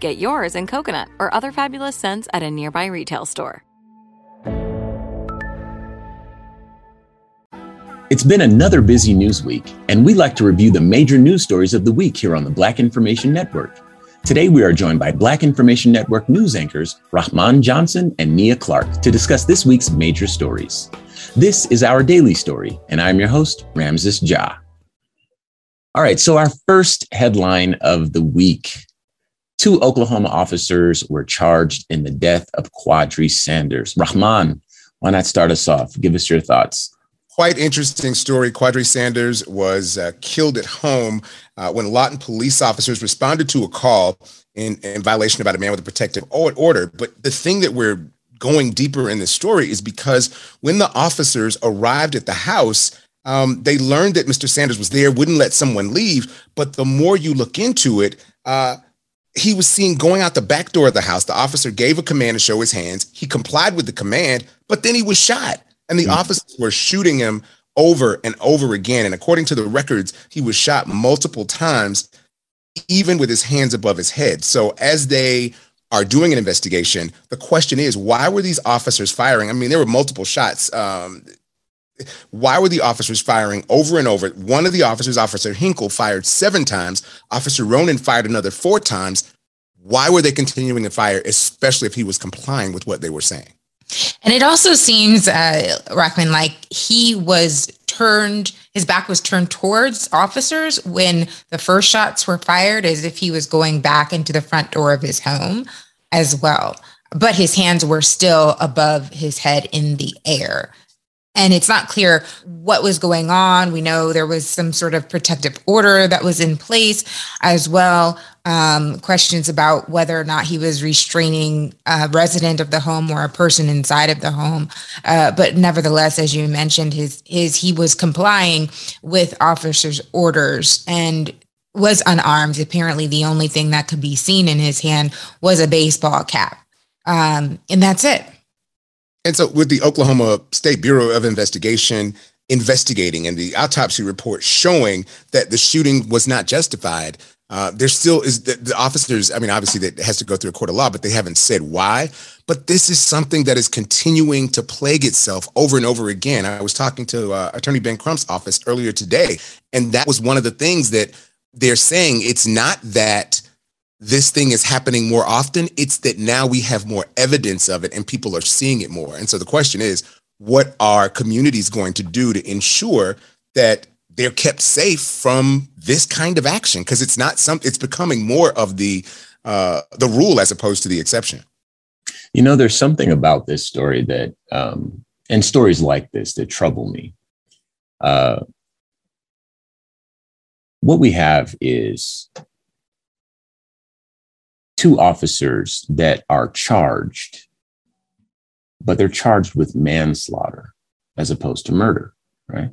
Get yours in coconut or other fabulous scents at a nearby retail store. It's been another busy news week, and we like to review the major news stories of the week here on the Black Information Network. Today, we are joined by Black Information Network news anchors Rahman Johnson and Nia Clark to discuss this week's major stories. This is our daily story, and I'm your host, Ramses Ja. All right, so our first headline of the week Two Oklahoma officers were charged in the death of Quadry Sanders. Rahman, why not start us off? Give us your thoughts. Quite interesting story. Quadry Sanders was uh, killed at home uh, when Lawton police officers responded to a call in, in violation about a man with a protective order. But the thing that we're going deeper in this story is because when the officers arrived at the house, um, they learned that Mr. Sanders was there, wouldn't let someone leave. But the more you look into it, uh, he was seen going out the back door of the house. The officer gave a command to show his hands. He complied with the command, but then he was shot. And the mm-hmm. officers were shooting him over and over again. And according to the records, he was shot multiple times, even with his hands above his head. So as they are doing an investigation, the question is, why were these officers firing? I mean, there were multiple shots. Um, why were the officers firing over and over? One of the officers, Officer Hinkle, fired seven times. Officer Ronan fired another four times. Why were they continuing to fire, especially if he was complying with what they were saying? And it also seems, uh, Rahman, like he was turned, his back was turned towards officers when the first shots were fired, as if he was going back into the front door of his home as well. But his hands were still above his head in the air. And it's not clear what was going on. We know there was some sort of protective order that was in place as well. Um, questions about whether or not he was restraining a resident of the home or a person inside of the home. Uh, but nevertheless, as you mentioned, his his he was complying with officers' orders and was unarmed. Apparently, the only thing that could be seen in his hand was a baseball cap, um, and that's it. And so, with the Oklahoma State Bureau of Investigation investigating and the autopsy report showing that the shooting was not justified, uh, there still is the, the, officers. I mean, obviously, that has to go through a court of law, but they haven't said why. But this is something that is continuing to plague itself over and over again. I was talking to uh, Attorney Ben Crump's office earlier today, and that was one of the things that they're saying. It's not that this thing is happening more often. It's that now we have more evidence of it and people are seeing it more. And so the question is, what are communities going to do to ensure that they're kept safe from this kind of action? Because it's not some, it's becoming more of the uh, the rule as opposed to the exception. You know, there's something about this story that, um, and stories like this that trouble me. Uh, what we have is two officers that are charged, but they're charged with manslaughter as opposed to murder, right?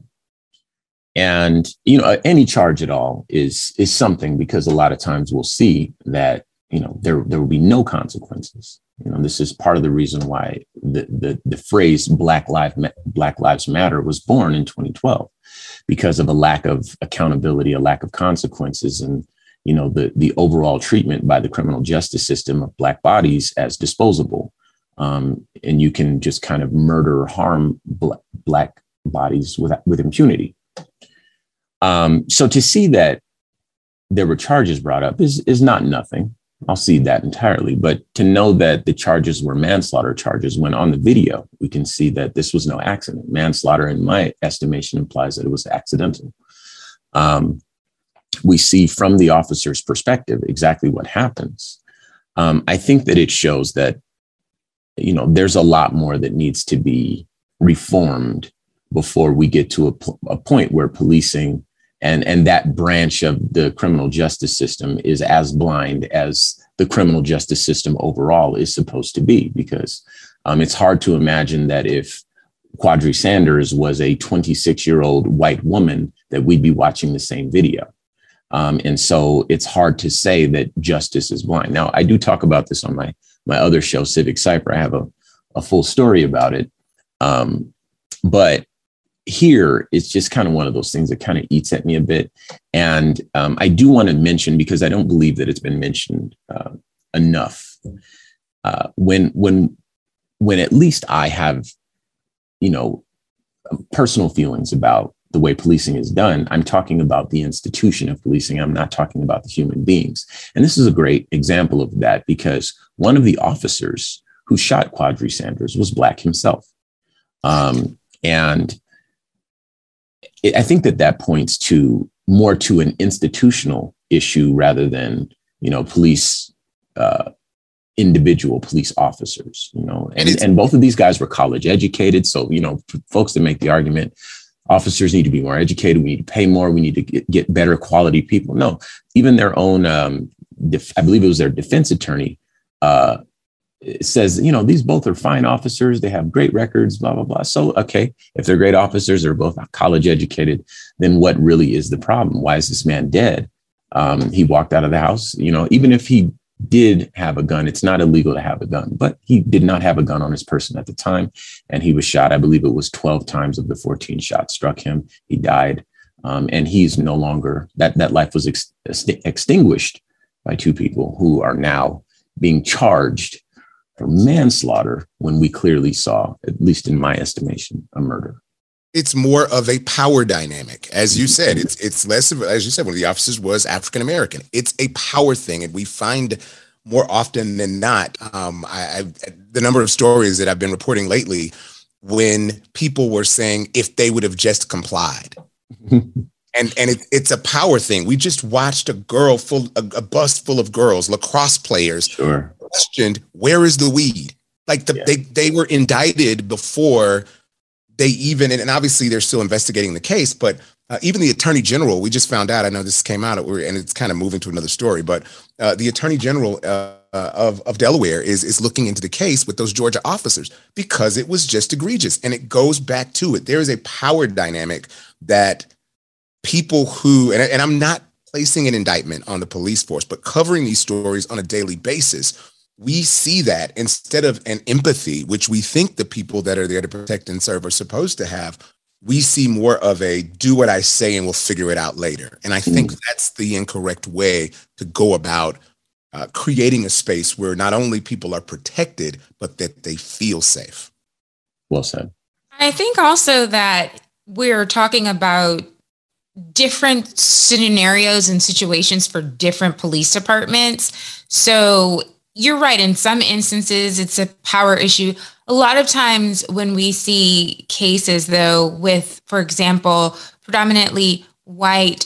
And you know, any charge at all is is something because a lot of times we'll see that you know, there there will be no consequences. You know, this is part of the reason why the the, the phrase Black Lives Black Lives Matter was born in 2012, because of a lack of accountability, a lack of consequences, and you know the the overall treatment by the criminal justice system of black bodies as disposable. Um, and you can just kind of murder or harm black, black bodies with with impunity. Um, so to see that there were charges brought up is is not nothing. I'll see that entirely. But to know that the charges were manslaughter charges, when on the video, we can see that this was no accident. Manslaughter, in my estimation, implies that it was accidental. Um, we see from the officer's perspective exactly what happens. Um, I think that it shows that, you know, there's a lot more that needs to be reformed before we get to a, point where policing and and that branch of the criminal justice system is as blind as the criminal justice system overall is supposed to be because um, it's hard to imagine that if Quadry Sanders was a 26 year old white woman that we'd be watching the same video. Um, and so it's hard to say that justice is blind. Now, I do talk about this on my my other show, Civic Cypher. I have a, a full story about it. Um, but here it's just kind of one of those things that kind of eats at me a bit and um, i do want to mention because i don't believe that it's been mentioned uh, enough uh, when when when at least i have you know personal feelings about the way policing is done i'm talking about the institution of policing. I'm not talking about the human beings. And this is a great example of that because one of the officers who shot quadry sanders was black himself. Um, and I think that that points to more to an institutional issue rather than you know police uh, individual police officers. You know, and and, and both of these guys were college educated, so you know, folks that make the argument officers need to be more educated. We need to pay more. We need to get, get better quality people. No, even their own, um, def- I believe it was their defense attorney, uh, says, you know, these both are fine officers. They have great records, blah, blah, blah. So, okay, if they're great officers, they're both college educated, then what really is the problem? Why is this man dead? Um, he walked out of the house. You know, even if he did have a gun, it's not illegal to have a gun, but he did not have a gun on his person at the time. And he was shot, I believe it was 12 times of the 14 shots struck him. He died. Um, and he's no longer, that, that life was ex- extinguished by two people who are now being charged for manslaughter when we clearly saw, at least in my estimation, a murder. It's more of a power dynamic, as you said. It's it's less of as you said. One of the officers was African American. It's a power thing, and we find more often than not. Um, I, I, the number of stories that I've been reporting lately, when people were saying if they would have just complied, and and it, it's a power thing. We just watched a girl full a, a bus full of girls, lacrosse players, sure questioned, where is the weed? Like the, yeah. they they were indicted before they even and obviously they're still investigating the case, but uh, even the attorney general, we just found out. I know this came out, and it's kind of moving to another story, but uh, the attorney general uh, of of Delaware is is looking into the case with those Georgia officers because it was just egregious, and it goes back to it. There is a power dynamic that people who and, and I'm not placing an indictment on the police force, but covering these stories on a daily basis we see that instead of an empathy, which we think the people that are there to protect and serve are supposed to have, we see more of a do what I say and we'll figure it out later. And I think mm. that's the incorrect way to go about uh, creating a space where not only people are protected, but that they feel safe. Well said. I think also that we're talking about different scenarios and situations for different police departments. So you're right. In some instances, it's a power issue. A lot of times, when we see cases, though, with, for example, predominantly white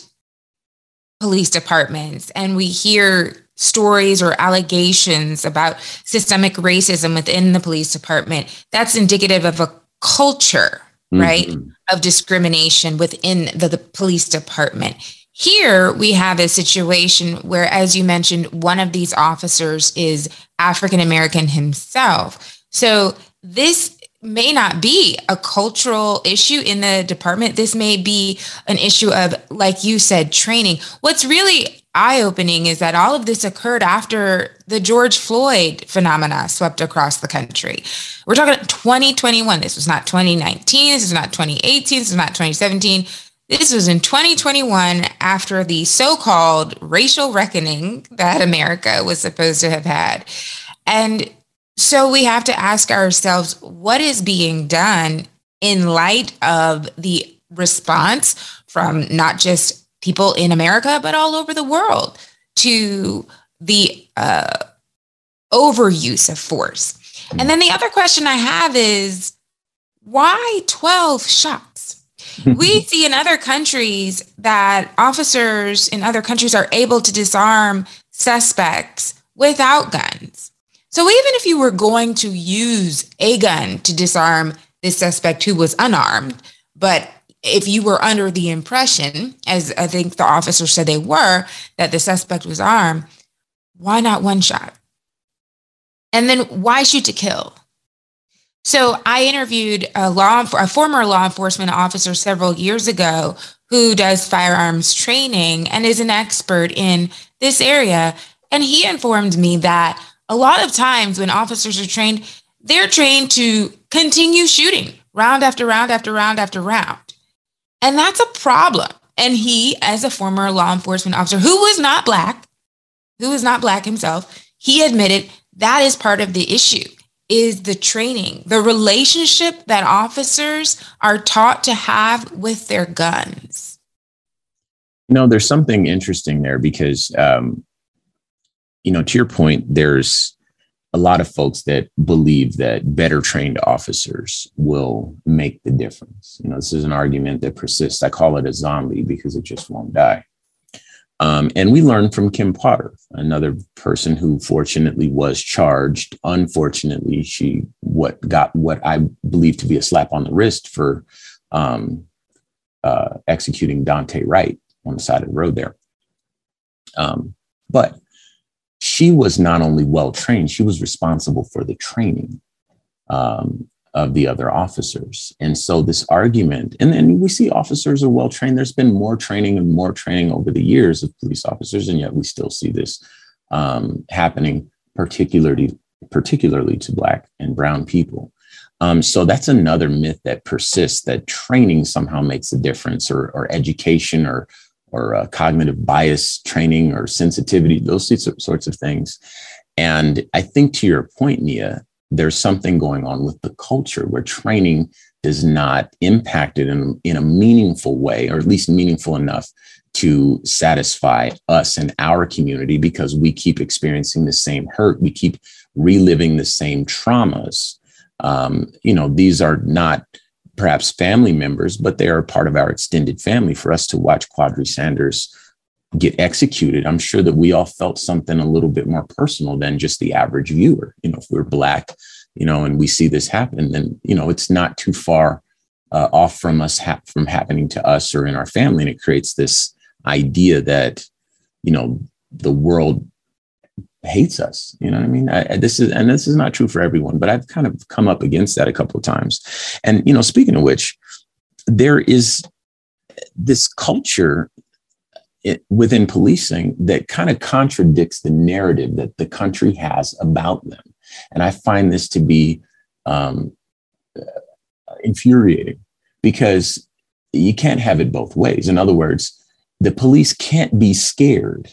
police departments, and we hear stories or allegations about systemic racism within the police department, that's indicative of a culture, mm-hmm. right, of discrimination within the, the police department. Here we have a situation where, as you mentioned, one of these officers is African American himself. So this may not be a cultural issue in the department. This may be an issue of, like you said, training. What's really eye opening is that all of this occurred after the George Floyd phenomena swept across the country. We're talking 2021. This was not 2019. This is not 2018. This is not 2017. This was in 2021 after the so called racial reckoning that America was supposed to have had. And so we have to ask ourselves what is being done in light of the response from not just people in America, but all over the world to the uh, overuse of force. And then the other question I have is why 12 shots? we see in other countries that officers in other countries are able to disarm suspects without guns. So even if you were going to use a gun to disarm this suspect who was unarmed, but if you were under the impression, as I think the officer said they were, that the suspect was armed, why not one shot? And then why shoot to kill? So I interviewed a law, a former law enforcement officer several years ago who does firearms training and is an expert in this area. And he informed me that a lot of times when officers are trained, they're trained to continue shooting round after round after round after round. And that's a problem. And he, as a former law enforcement officer who was not Black, who was not Black himself, he admitted that is part of the issue is the training, the relationship that officers are taught to have with their guns. You know, there's something interesting there because, um, you know, to your point, there's a lot of folks that believe that better trained officers will make the difference. You know, this is an argument that persists. I call it a zombie because it just won't die. Um, and we learned from Kim Potter, another person who fortunately was charged. Unfortunately, she what got what I believe to be a slap on the wrist for um, uh, executing Daunte Wright on the side of the road there. Um, but she was not only well trained, she was responsible for the training um, of the other officers. And so this argument, and then we see officers are well trained. There's been more training and more training over the years of police officers, and yet we still see this um, happening, particularly particularly to Black and Brown people. Um, so that's another myth that persists that training somehow makes a difference, or, or education, or or uh, cognitive bias training or sensitivity, those sorts of things. And I think to your point, Nia, there's something going on with the culture where training is not impacted in, in a meaningful way, or at least meaningful enough to satisfy us and our community because we keep experiencing the same hurt. We keep reliving the same traumas. Um, you know, these are not perhaps family members, but they are part of our extended family. For us to watch Quadry Sanders get executed, I'm sure that we all felt something a little bit more personal than just the average viewer. You know, if we're Black, you know, and we see this happen, then, you know, it's not too far uh, off from us, ha- from happening to us or in our family. And it creates this idea that, you know, the world hates us. You know what I mean? I, this is, and this is not true for everyone, but I've kind of come up against that a couple of times. And, you know, speaking of which, there is this culture within policing that kind of contradicts the narrative that the country has about them. And I find this to be um, infuriating because you can't have it both ways. In other words, the police can't be scared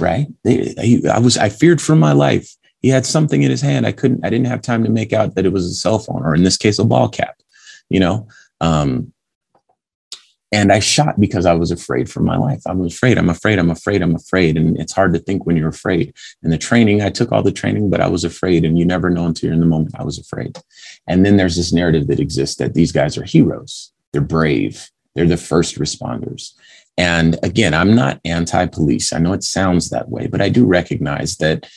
right? They, I was, I feared for my life. He had something in his hand. I couldn't, I didn't have time to make out that it was a cell phone, or in this case, a ball cap, you know? Um, and I shot because I was afraid for my life. I was afraid. I'm afraid. I'm afraid. I'm afraid. And it's hard to think when you're afraid. And the training, I took all the training, but I was afraid. And you never know until you're in the moment. I was afraid. And then there's this narrative that exists that these guys are heroes. They're brave. They're the first responders. And again, I'm not anti police. I know it sounds that way, but I do recognize that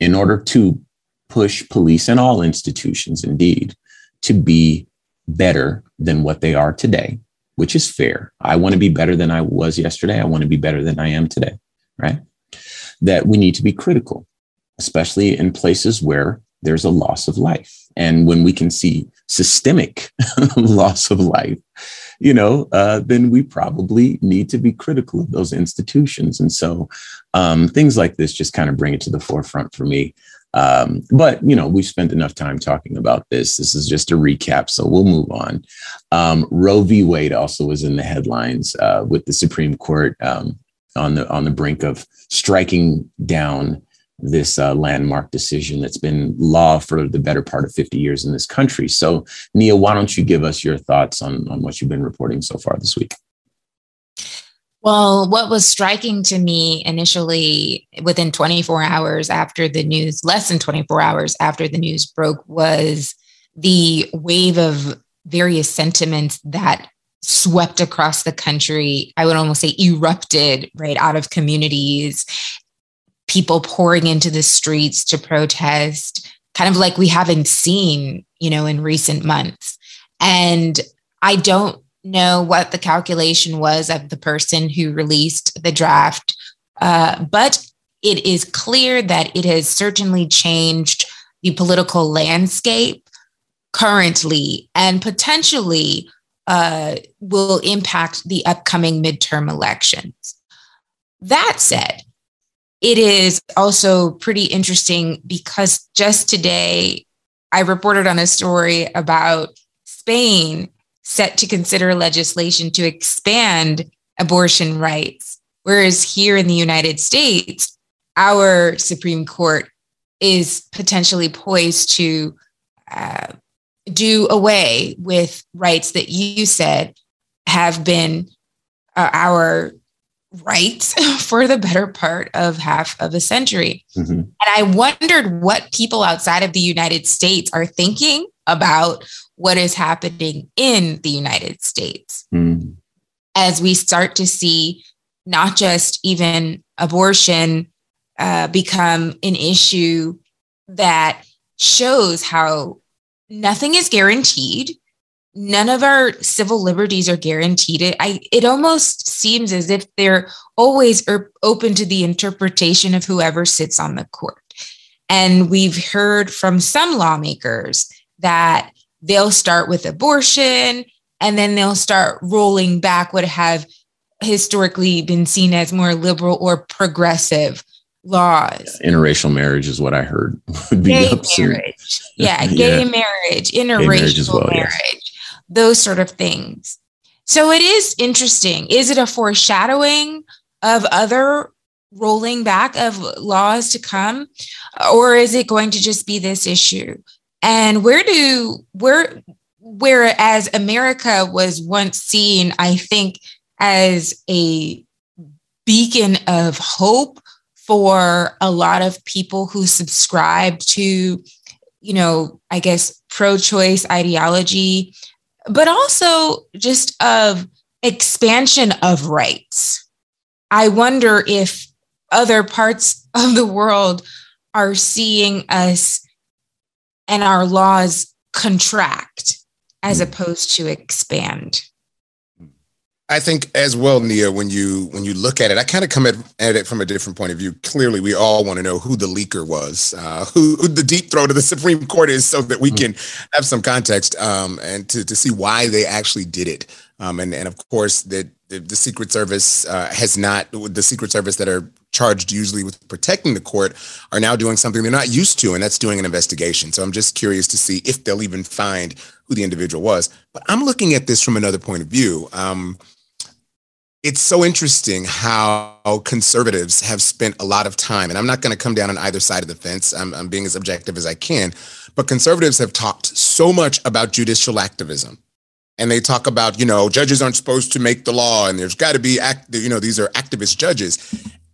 in order to push police and all institutions, indeed, to be better than what they are today, which is fair. I want to be better than I was yesterday. I want to be better than I am today, right? That we need to be critical, especially in places where there's a loss of life. And when we can see systemic loss of life, you know, uh, then we probably need to be critical of those institutions. And so um, things like this just kind of bring it to the forefront for me. Um, but you know, we've spent enough time talking about this. This is just a recap, so we'll move on. Um, Roe v. Wade also was in the headlines uh, with the Supreme Court um, on the on the brink of striking down this uh, landmark decision that's been law for the better part of 50 years in this country. So, Nia, why don't you give us your thoughts on, on what you've been reporting so far this week? Well, what was striking to me initially within 24 hours after the news, less than 24 hours after the news broke, was the wave of various sentiments that swept across the country. I would almost say erupted right out of communities people pouring into the streets to protest, kind of like we haven't seen, you know, in recent months. And I don't know what the calculation was of the person who released the draft, uh, but it is clear that it has certainly changed the political landscape currently and potentially uh, will impact the upcoming midterm elections. That said, it is also pretty interesting because just today I reported on a story about Spain set to consider legislation to expand abortion rights. Whereas here in the United States, our Supreme Court is potentially poised to uh, do away with rights that you said have been uh, our rights for the better part of half of a century. Mm-hmm. And I wondered what people outside of the United States are thinking about what is happening in the United States mm. as we start to see not just even abortion uh, become an issue that shows how nothing is guaranteed none of our civil liberties are guaranteed. It, I, it almost seems as if they're always er, open to the interpretation of whoever sits on the court. And we've heard from some lawmakers that they'll start with abortion and then they'll start rolling back what have historically been seen as more liberal or progressive laws. Interracial marriage is what I heard. gay marriage. Yeah, gay yeah. marriage, interracial gay marriage, well, marriage. Yes those sort of things. So it is interesting. Is it a foreshadowing of other rolling back of laws to come? Or is it going to just be this issue? And where do, where, whereas America was once seen, I think, as a beacon of hope for a lot of people who subscribe to, you know, I guess pro choice ideology but also just of expansion of rights. I wonder if other parts of the world are seeing us and our laws contract as opposed to expand. I think as well, Nia, when you when you look at it, I kind of come at, at, it from a different point of view. Clearly, we all want to know who the leaker was, uh, who, who, the deep throat of the Supreme Court is, so that we mm-hmm. can have some context um, and to, to see why they actually did it. Um, and and of course, that the, the, Secret Service uh, has not the Secret Service that are charged usually with protecting the court are now doing something they're not used to, and that's doing an investigation. So I'm just curious to see if they'll even find who the individual was. But I'm looking at this from another point of view. Um, it's so interesting how conservatives have spent a lot of time, and I'm not going to come down on either side of the fence. I'm, I'm, being as objective as I can, but conservatives have talked so much about judicial activism. And they talk about, you know, judges aren't supposed to make the law, and there's got to be, act, you know, these are activist judges.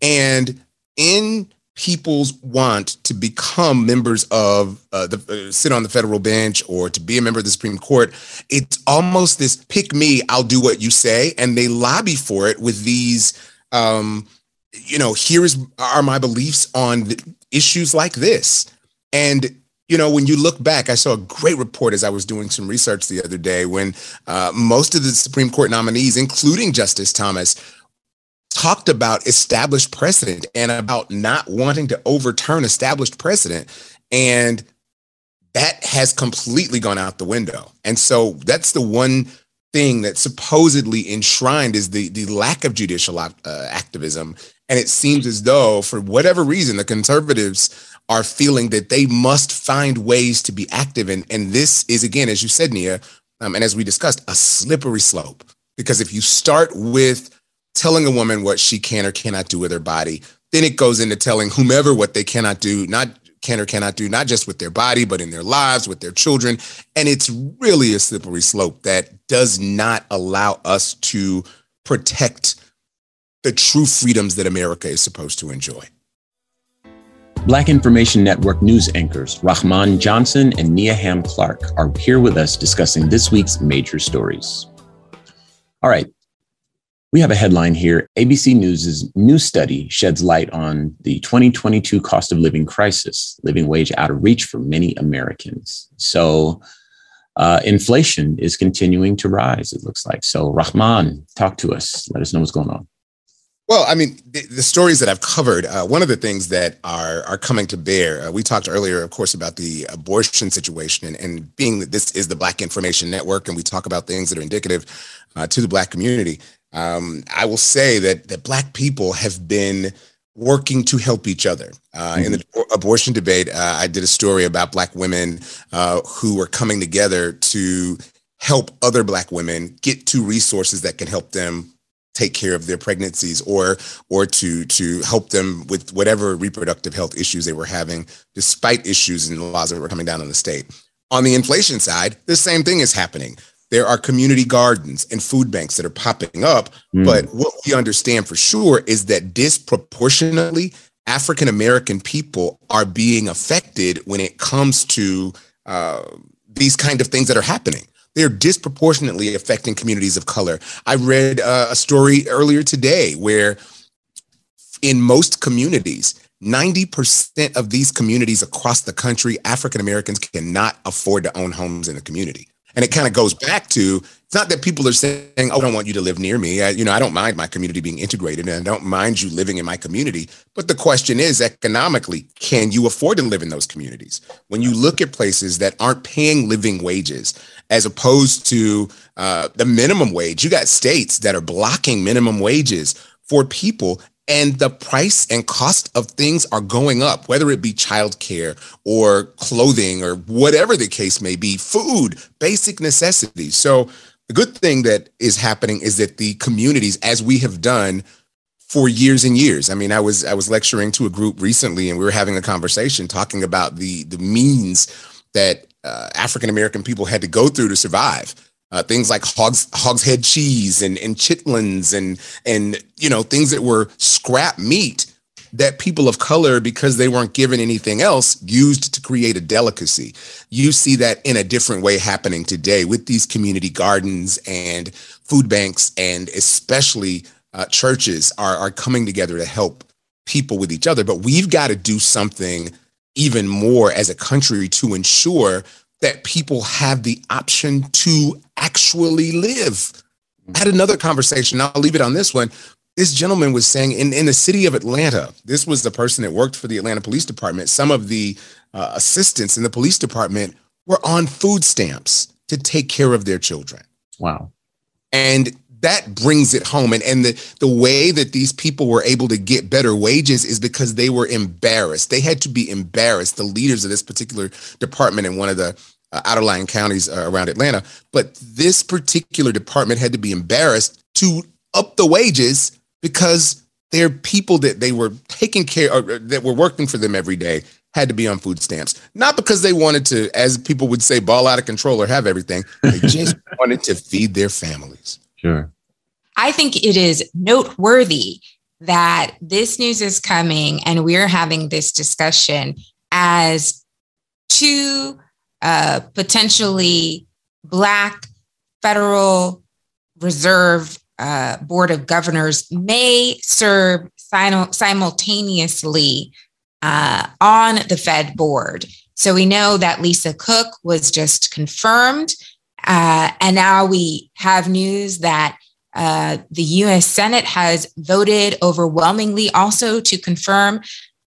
And in people's want to become members of uh, the uh, sit on the federal bench or to be a member of the Supreme Court, it's almost this pick me, I'll do what you say, and they lobby for it with these. Um, you know, here is are my beliefs on issues like this, and you know, when you look back, I saw a great report as I was doing some research the other day when uh, most of the Supreme Court nominees, including Justice Thomas, talked about established precedent and about not wanting to overturn established precedent. And that has completely gone out the window. And so that's the one thing that supposedly enshrined is the the lack of judicial uh, activism and it seems as though for whatever reason the conservatives are feeling that they must find ways to be active and and this is again as you said Nia um, and as we discussed a slippery slope because if you start with telling a woman what she can or cannot do with her body then it goes into telling whomever what they cannot do not can or cannot do, not just with their body, but in their lives, with their children. And it's really a slippery slope that does not allow us to protect the true freedoms that America is supposed to enjoy. Black Information Network news anchors Rahman Johnson and Nia Ham Clark are here with us discussing this week's major stories. All right, we have a headline here ABC News' new study sheds light on the 2022 cost of living crisis, living wage out of reach for many Americans. So, uh, inflation is continuing to rise, it looks like. So, Rahman, talk to us. Let us know what's going on. Well, I mean, the, the stories that I've covered, uh, one of the things that are are coming to bear, uh, we talked earlier, of course, about the abortion situation, and, and being that this is the Black Information Network, and we talk about things that are indicative uh, to the Black community. Um, I will say that that Black people have been working to help each other. Uh, mm-hmm. In the mm-hmm. abortion debate, uh, I did a story about Black women uh, who were coming together to help other Black women get to resources that can help them take care of their pregnancies or or to to help them with whatever reproductive health issues they were having despite issues and laws that were coming down in the state on the inflation side the same thing is happening there are community gardens and food banks that are popping up. Mm. But what we understand for sure is that disproportionately African American people are being affected when it comes to uh, these kind of things that are happening. They're disproportionately affecting communities of color. I read uh, a story earlier today where, in most communities, 90% of these communities across the country, African Americans cannot afford to own homes in the community. And it kind of goes back to it's not that people are saying, "Oh, I don't want you to live near me." I, you know, I don't mind my community being integrated, and I don't mind you living in my community. But the question is, economically, can you afford to live in those communities? When you look at places that aren't paying living wages, as opposed to uh, the minimum wage, you got states that are blocking minimum wages for people and the price and cost of things are going up, whether it be childcare or clothing or whatever the case may be, food, basic necessities. So, the good thing that is happening is that the communities, as we have done for years and years. I mean, I was I was lecturing to a group recently, and we were having a conversation talking about the the means that uh, African American people had to go through to survive uh, things like hogs hogshead cheese and and chitlins and and you know things that were scrap meat that people of color because they weren't given anything else used to create a delicacy. You see that in a different way happening today with these community gardens and food banks and especially uh, churches are, are coming together to help people with each other. But we've got to do something even more as a country to ensure that people have the option to actually live. I had another conversation. I'll leave it on this one. This gentleman was saying in, in the city of Atlanta, this was the person that worked for the Atlanta Police Department. Some of the uh, assistants in the police department were on food stamps to take care of their children. Wow. And that brings it home. And, and the, the way that these people were able to get better wages is because they were embarrassed. They had to be embarrassed, the leaders of this particular department in one of the uh, outerlying counties uh, around Atlanta. But this particular department had to be embarrassed to up the wages because they're people that they were taking care of, that were working for them every day had to be on food stamps. Not because they wanted to, as people would say, ball out of control or have everything. They just wanted to feed their families. Sure. I think it is noteworthy that this news is coming and we're having this discussion as two uh, potentially Black Federal Reserve uh, Board of Governors may serve simultaneously uh, on the Fed board. So we know that Lisa Cook was just confirmed. Uh, and now we have news that uh, the US Senate has voted overwhelmingly also to confirm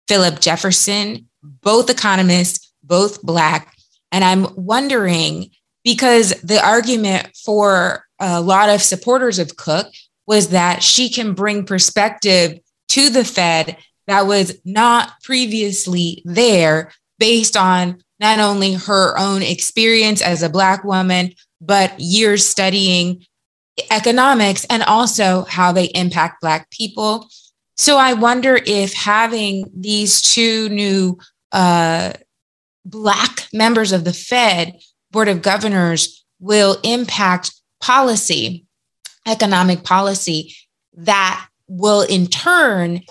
Philip Jefferson, both economists, both Black. And I'm wondering because the argument for a lot of supporters of Cook was that she can bring perspective to the Fed that was not previously there based on not only her own experience as a Black woman, but years studying economics and also how they impact Black people. So I wonder if having these two new uh, Black members of the Fed Board of Governors will impact policy, economic policy, that will in turn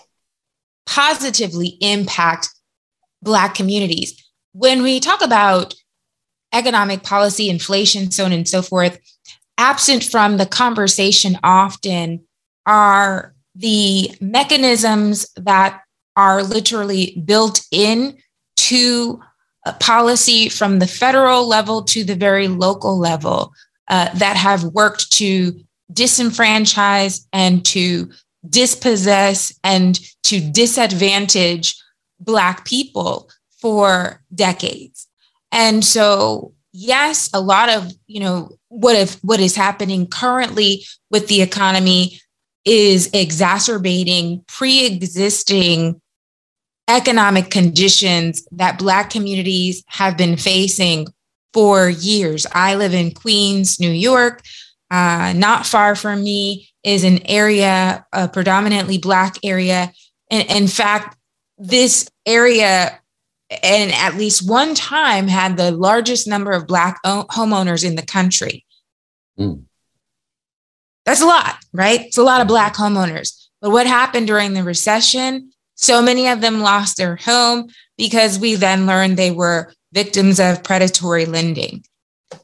positively impact Black communities. When we talk about economic policy, inflation, so on and so forth, absent from the conversation often are the mechanisms that are literally built in to policy from the federal level to the very local level uh, that have worked to disenfranchise and to dispossess and to disadvantage Black people for decades. And so, yes, a lot of, you know, what if what is happening currently with the economy is exacerbating pre-existing economic conditions that black communities have been facing for years. I live in Queens, New York. Uh, not far from me is an area, a predominantly black area. And in fact, this area and at least one time had the largest number of black homeowners in the country. Mm. That's a lot, right? It's a lot of black homeowners. But what happened during the recession? So many of them lost their home because we then learned they were victims of predatory lending.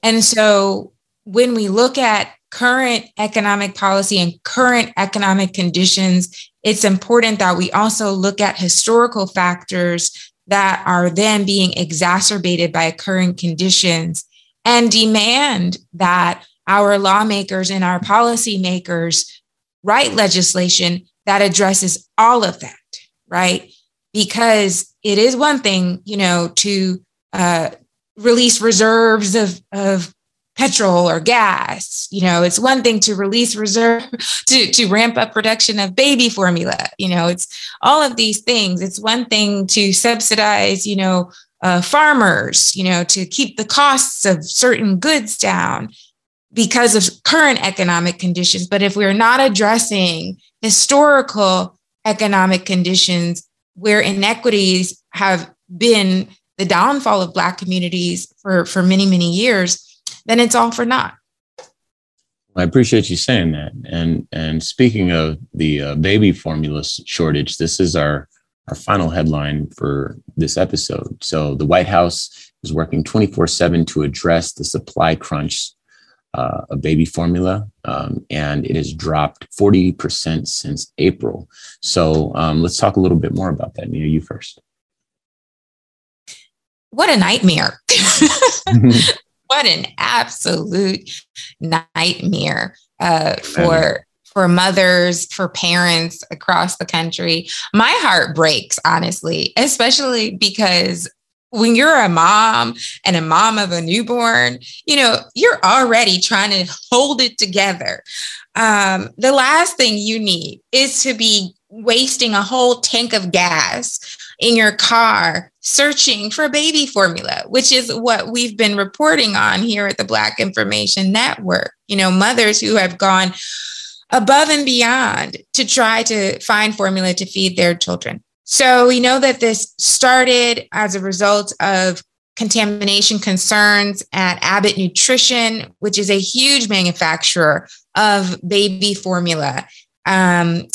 And so when we look at current economic policy and current economic conditions, it's important that we also look at historical factors that are then being exacerbated by current conditions and demand that our lawmakers and our policymakers write legislation that addresses all of that, right? Because it is one thing, you know, to uh, release reserves of, of petrol or gas. You know, it's one thing to release reserve to, to ramp up production of baby formula. You know, it's all of these things. It's one thing to subsidize, you know, uh, farmers, you know, to keep the costs of certain goods down because of current economic conditions. But if we're not addressing historical economic conditions where inequities have been the downfall of Black communities for, for many, many years, then it's all for naught. I appreciate you saying that. And and speaking of the uh, baby formula shortage, this is our our final headline for this episode. So the White House is working 24/7 to address the supply crunch uh, of baby formula, um, and it has dropped 40% since April. So um, let's talk a little bit more about that. Nia, you first. What a nightmare. what an absolute nightmare uh, for for mothers, for parents across the country. My heart breaks, honestly, especially because when you're a mom and a mom of a newborn, you know, you're already trying to hold it together. Um, the last thing you need is to be wasting a whole tank of gas in your car searching for baby formula, which is what we've been reporting on here at the Black Information Network. You know, mothers who have gone above and beyond to try to find formula to feed their children. So we know that this started as a result of contamination concerns at Abbott Nutrition, which is a huge manufacturer of baby formula. Um,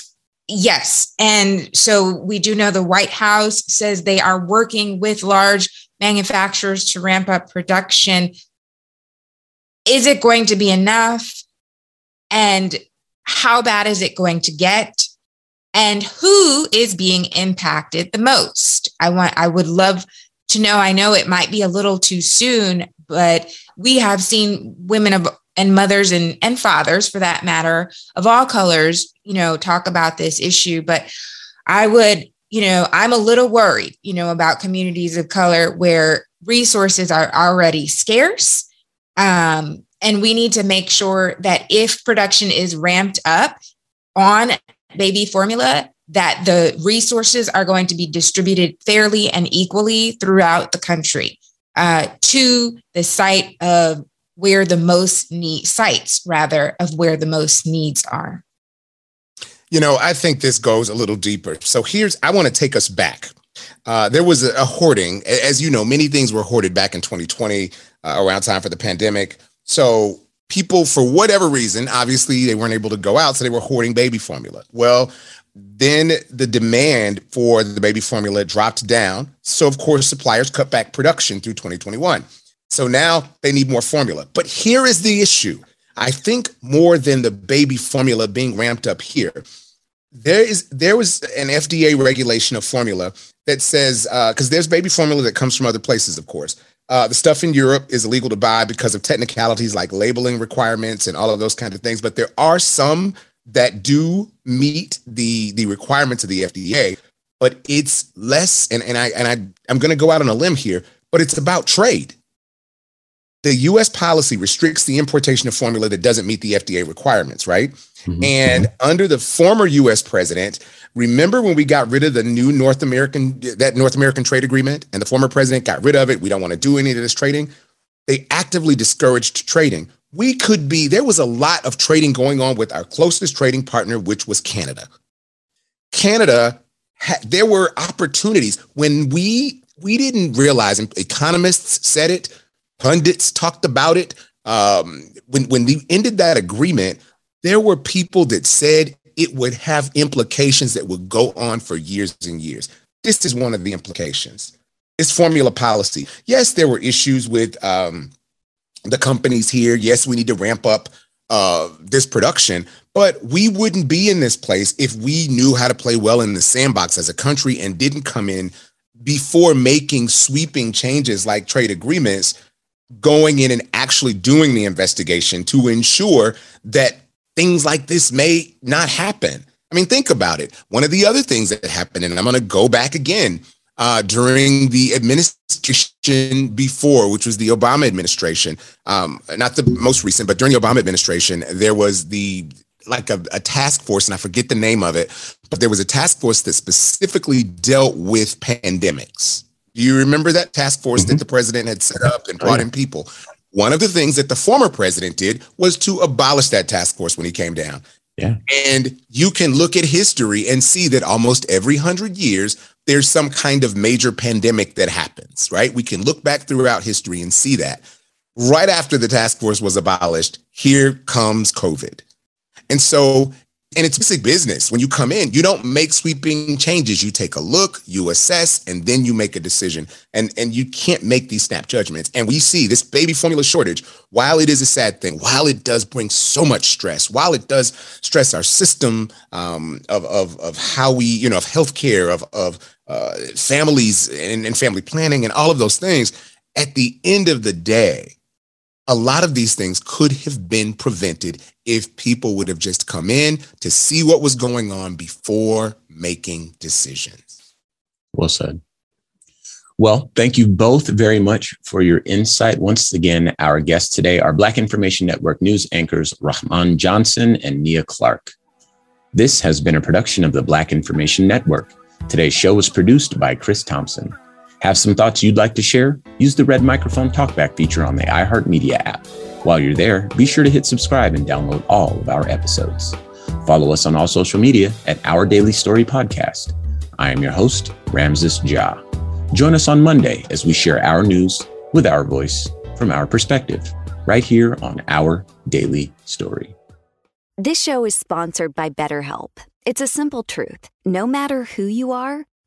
Yes. And so we do know the White House says they are working with large manufacturers to ramp up production. Is it going to be enough? And how bad is it going to get? And who is being impacted the most? I want I would love to know. I know it might be a little too soon, but we have seen women of and mothers and, and fathers for that matter of all colors you know talk about this issue but i would you know i'm a little worried you know about communities of color where resources are already scarce um, And we need to make sure that if production is ramped up on baby formula, that the resources are going to be distributed fairly and equally throughout the country uh, to the site of where the most need sites rather of where the most needs are. You know, I think this goes a little deeper. So here's, I want to take us back. Uh, there was a, hoarding. As you know, many things were hoarded back in 2020 uh, around time for the pandemic. So people, for whatever reason, obviously they weren't able to go out, so they were hoarding baby formula. Well, then the demand for the baby formula dropped down. So, of course, suppliers cut back production through 2021. So now they need more formula. But here is the issue I think more than the baby formula being ramped up here, there is there was an FDA regulation of formula that says because uh, there's baby formula that comes from other places, of course. Uh, the stuff in Europe is illegal to buy because of technicalities like labeling requirements and all of those kinds of things. But there are some that do meet the the requirements of the FDA. But it's less, and, and I and I I'm going to go out on a limb here, but it's about trade the US policy restricts the importation of formula that doesn't meet the FDA requirements, right? Mm-hmm. And under the former US president, remember when we got rid of the new North American that North American trade agreement and the former president got rid of it, we don't want to do any of this trading. They actively discouraged trading. We could be there was a lot of trading going on with our closest trading partner which was Canada. Canada there were opportunities when we we didn't realize and economists said it pundits talked about it. Um, when when we ended that agreement, there were people that said it would have implications that would go on for years and years. This is one of the implications. It's formula policy. Yes, there were issues with um, the companies here. Yes, we need to ramp up uh, this production, but we wouldn't be in this place if we knew how to play well in the sandbox as a country and didn't come in before making sweeping changes like trade agreements going in and actually doing the investigation to ensure that things like this may not happen. I mean, think about it. One of the other things that happened, and I'm going to go back again uh, during the administration before, which was the Obama administration, um, not the most recent, but during the Obama administration, there was the like a, a task force, and I forget the name of it, but there was a task force that specifically dealt with pandemics. Do you remember that task force mm-hmm. that the president had set up and brought oh, yeah. in people? One of the things that the former president did was to abolish that task force when he came down. Yeah. And you can look at history and see that almost every hundred years, there's some kind of major pandemic that happens, right? We can look back throughout history and see that. Right after the task force was abolished, here comes COVID. And so and it's basic business. When you come in, you don't make sweeping changes. You take a look, you assess, and then you make a decision. And, and you can't make these snap judgments. And we see this baby formula shortage, while it is a sad thing, while it does bring so much stress, while it does stress our system um, of, of, of how we, you know, of healthcare, of, of uh, families and, and family planning and all of those things, at the end of the day, a lot of these things could have been prevented if people would have just come in to see what was going on before making decisions. Well said. Well, thank you both very much for your insight. Once again, our guests today are Black Information Network news anchors Rahman Johnson and Nia Clark. This has been a production of the Black Information Network. Today's show was produced by Chris Thompson. Have some thoughts you'd like to share? Use the red microphone talkback feature on the iHeartMedia app. While you're there, be sure to hit subscribe and download all of our episodes. Follow us on all social media at Our Daily Story Podcast. I am your host, Ramses Ja. Join us on Monday as we share our news with our voice from our perspective, right here on Our Daily Story. This show is sponsored by BetterHelp. It's a simple truth. No matter who you are,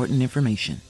important information.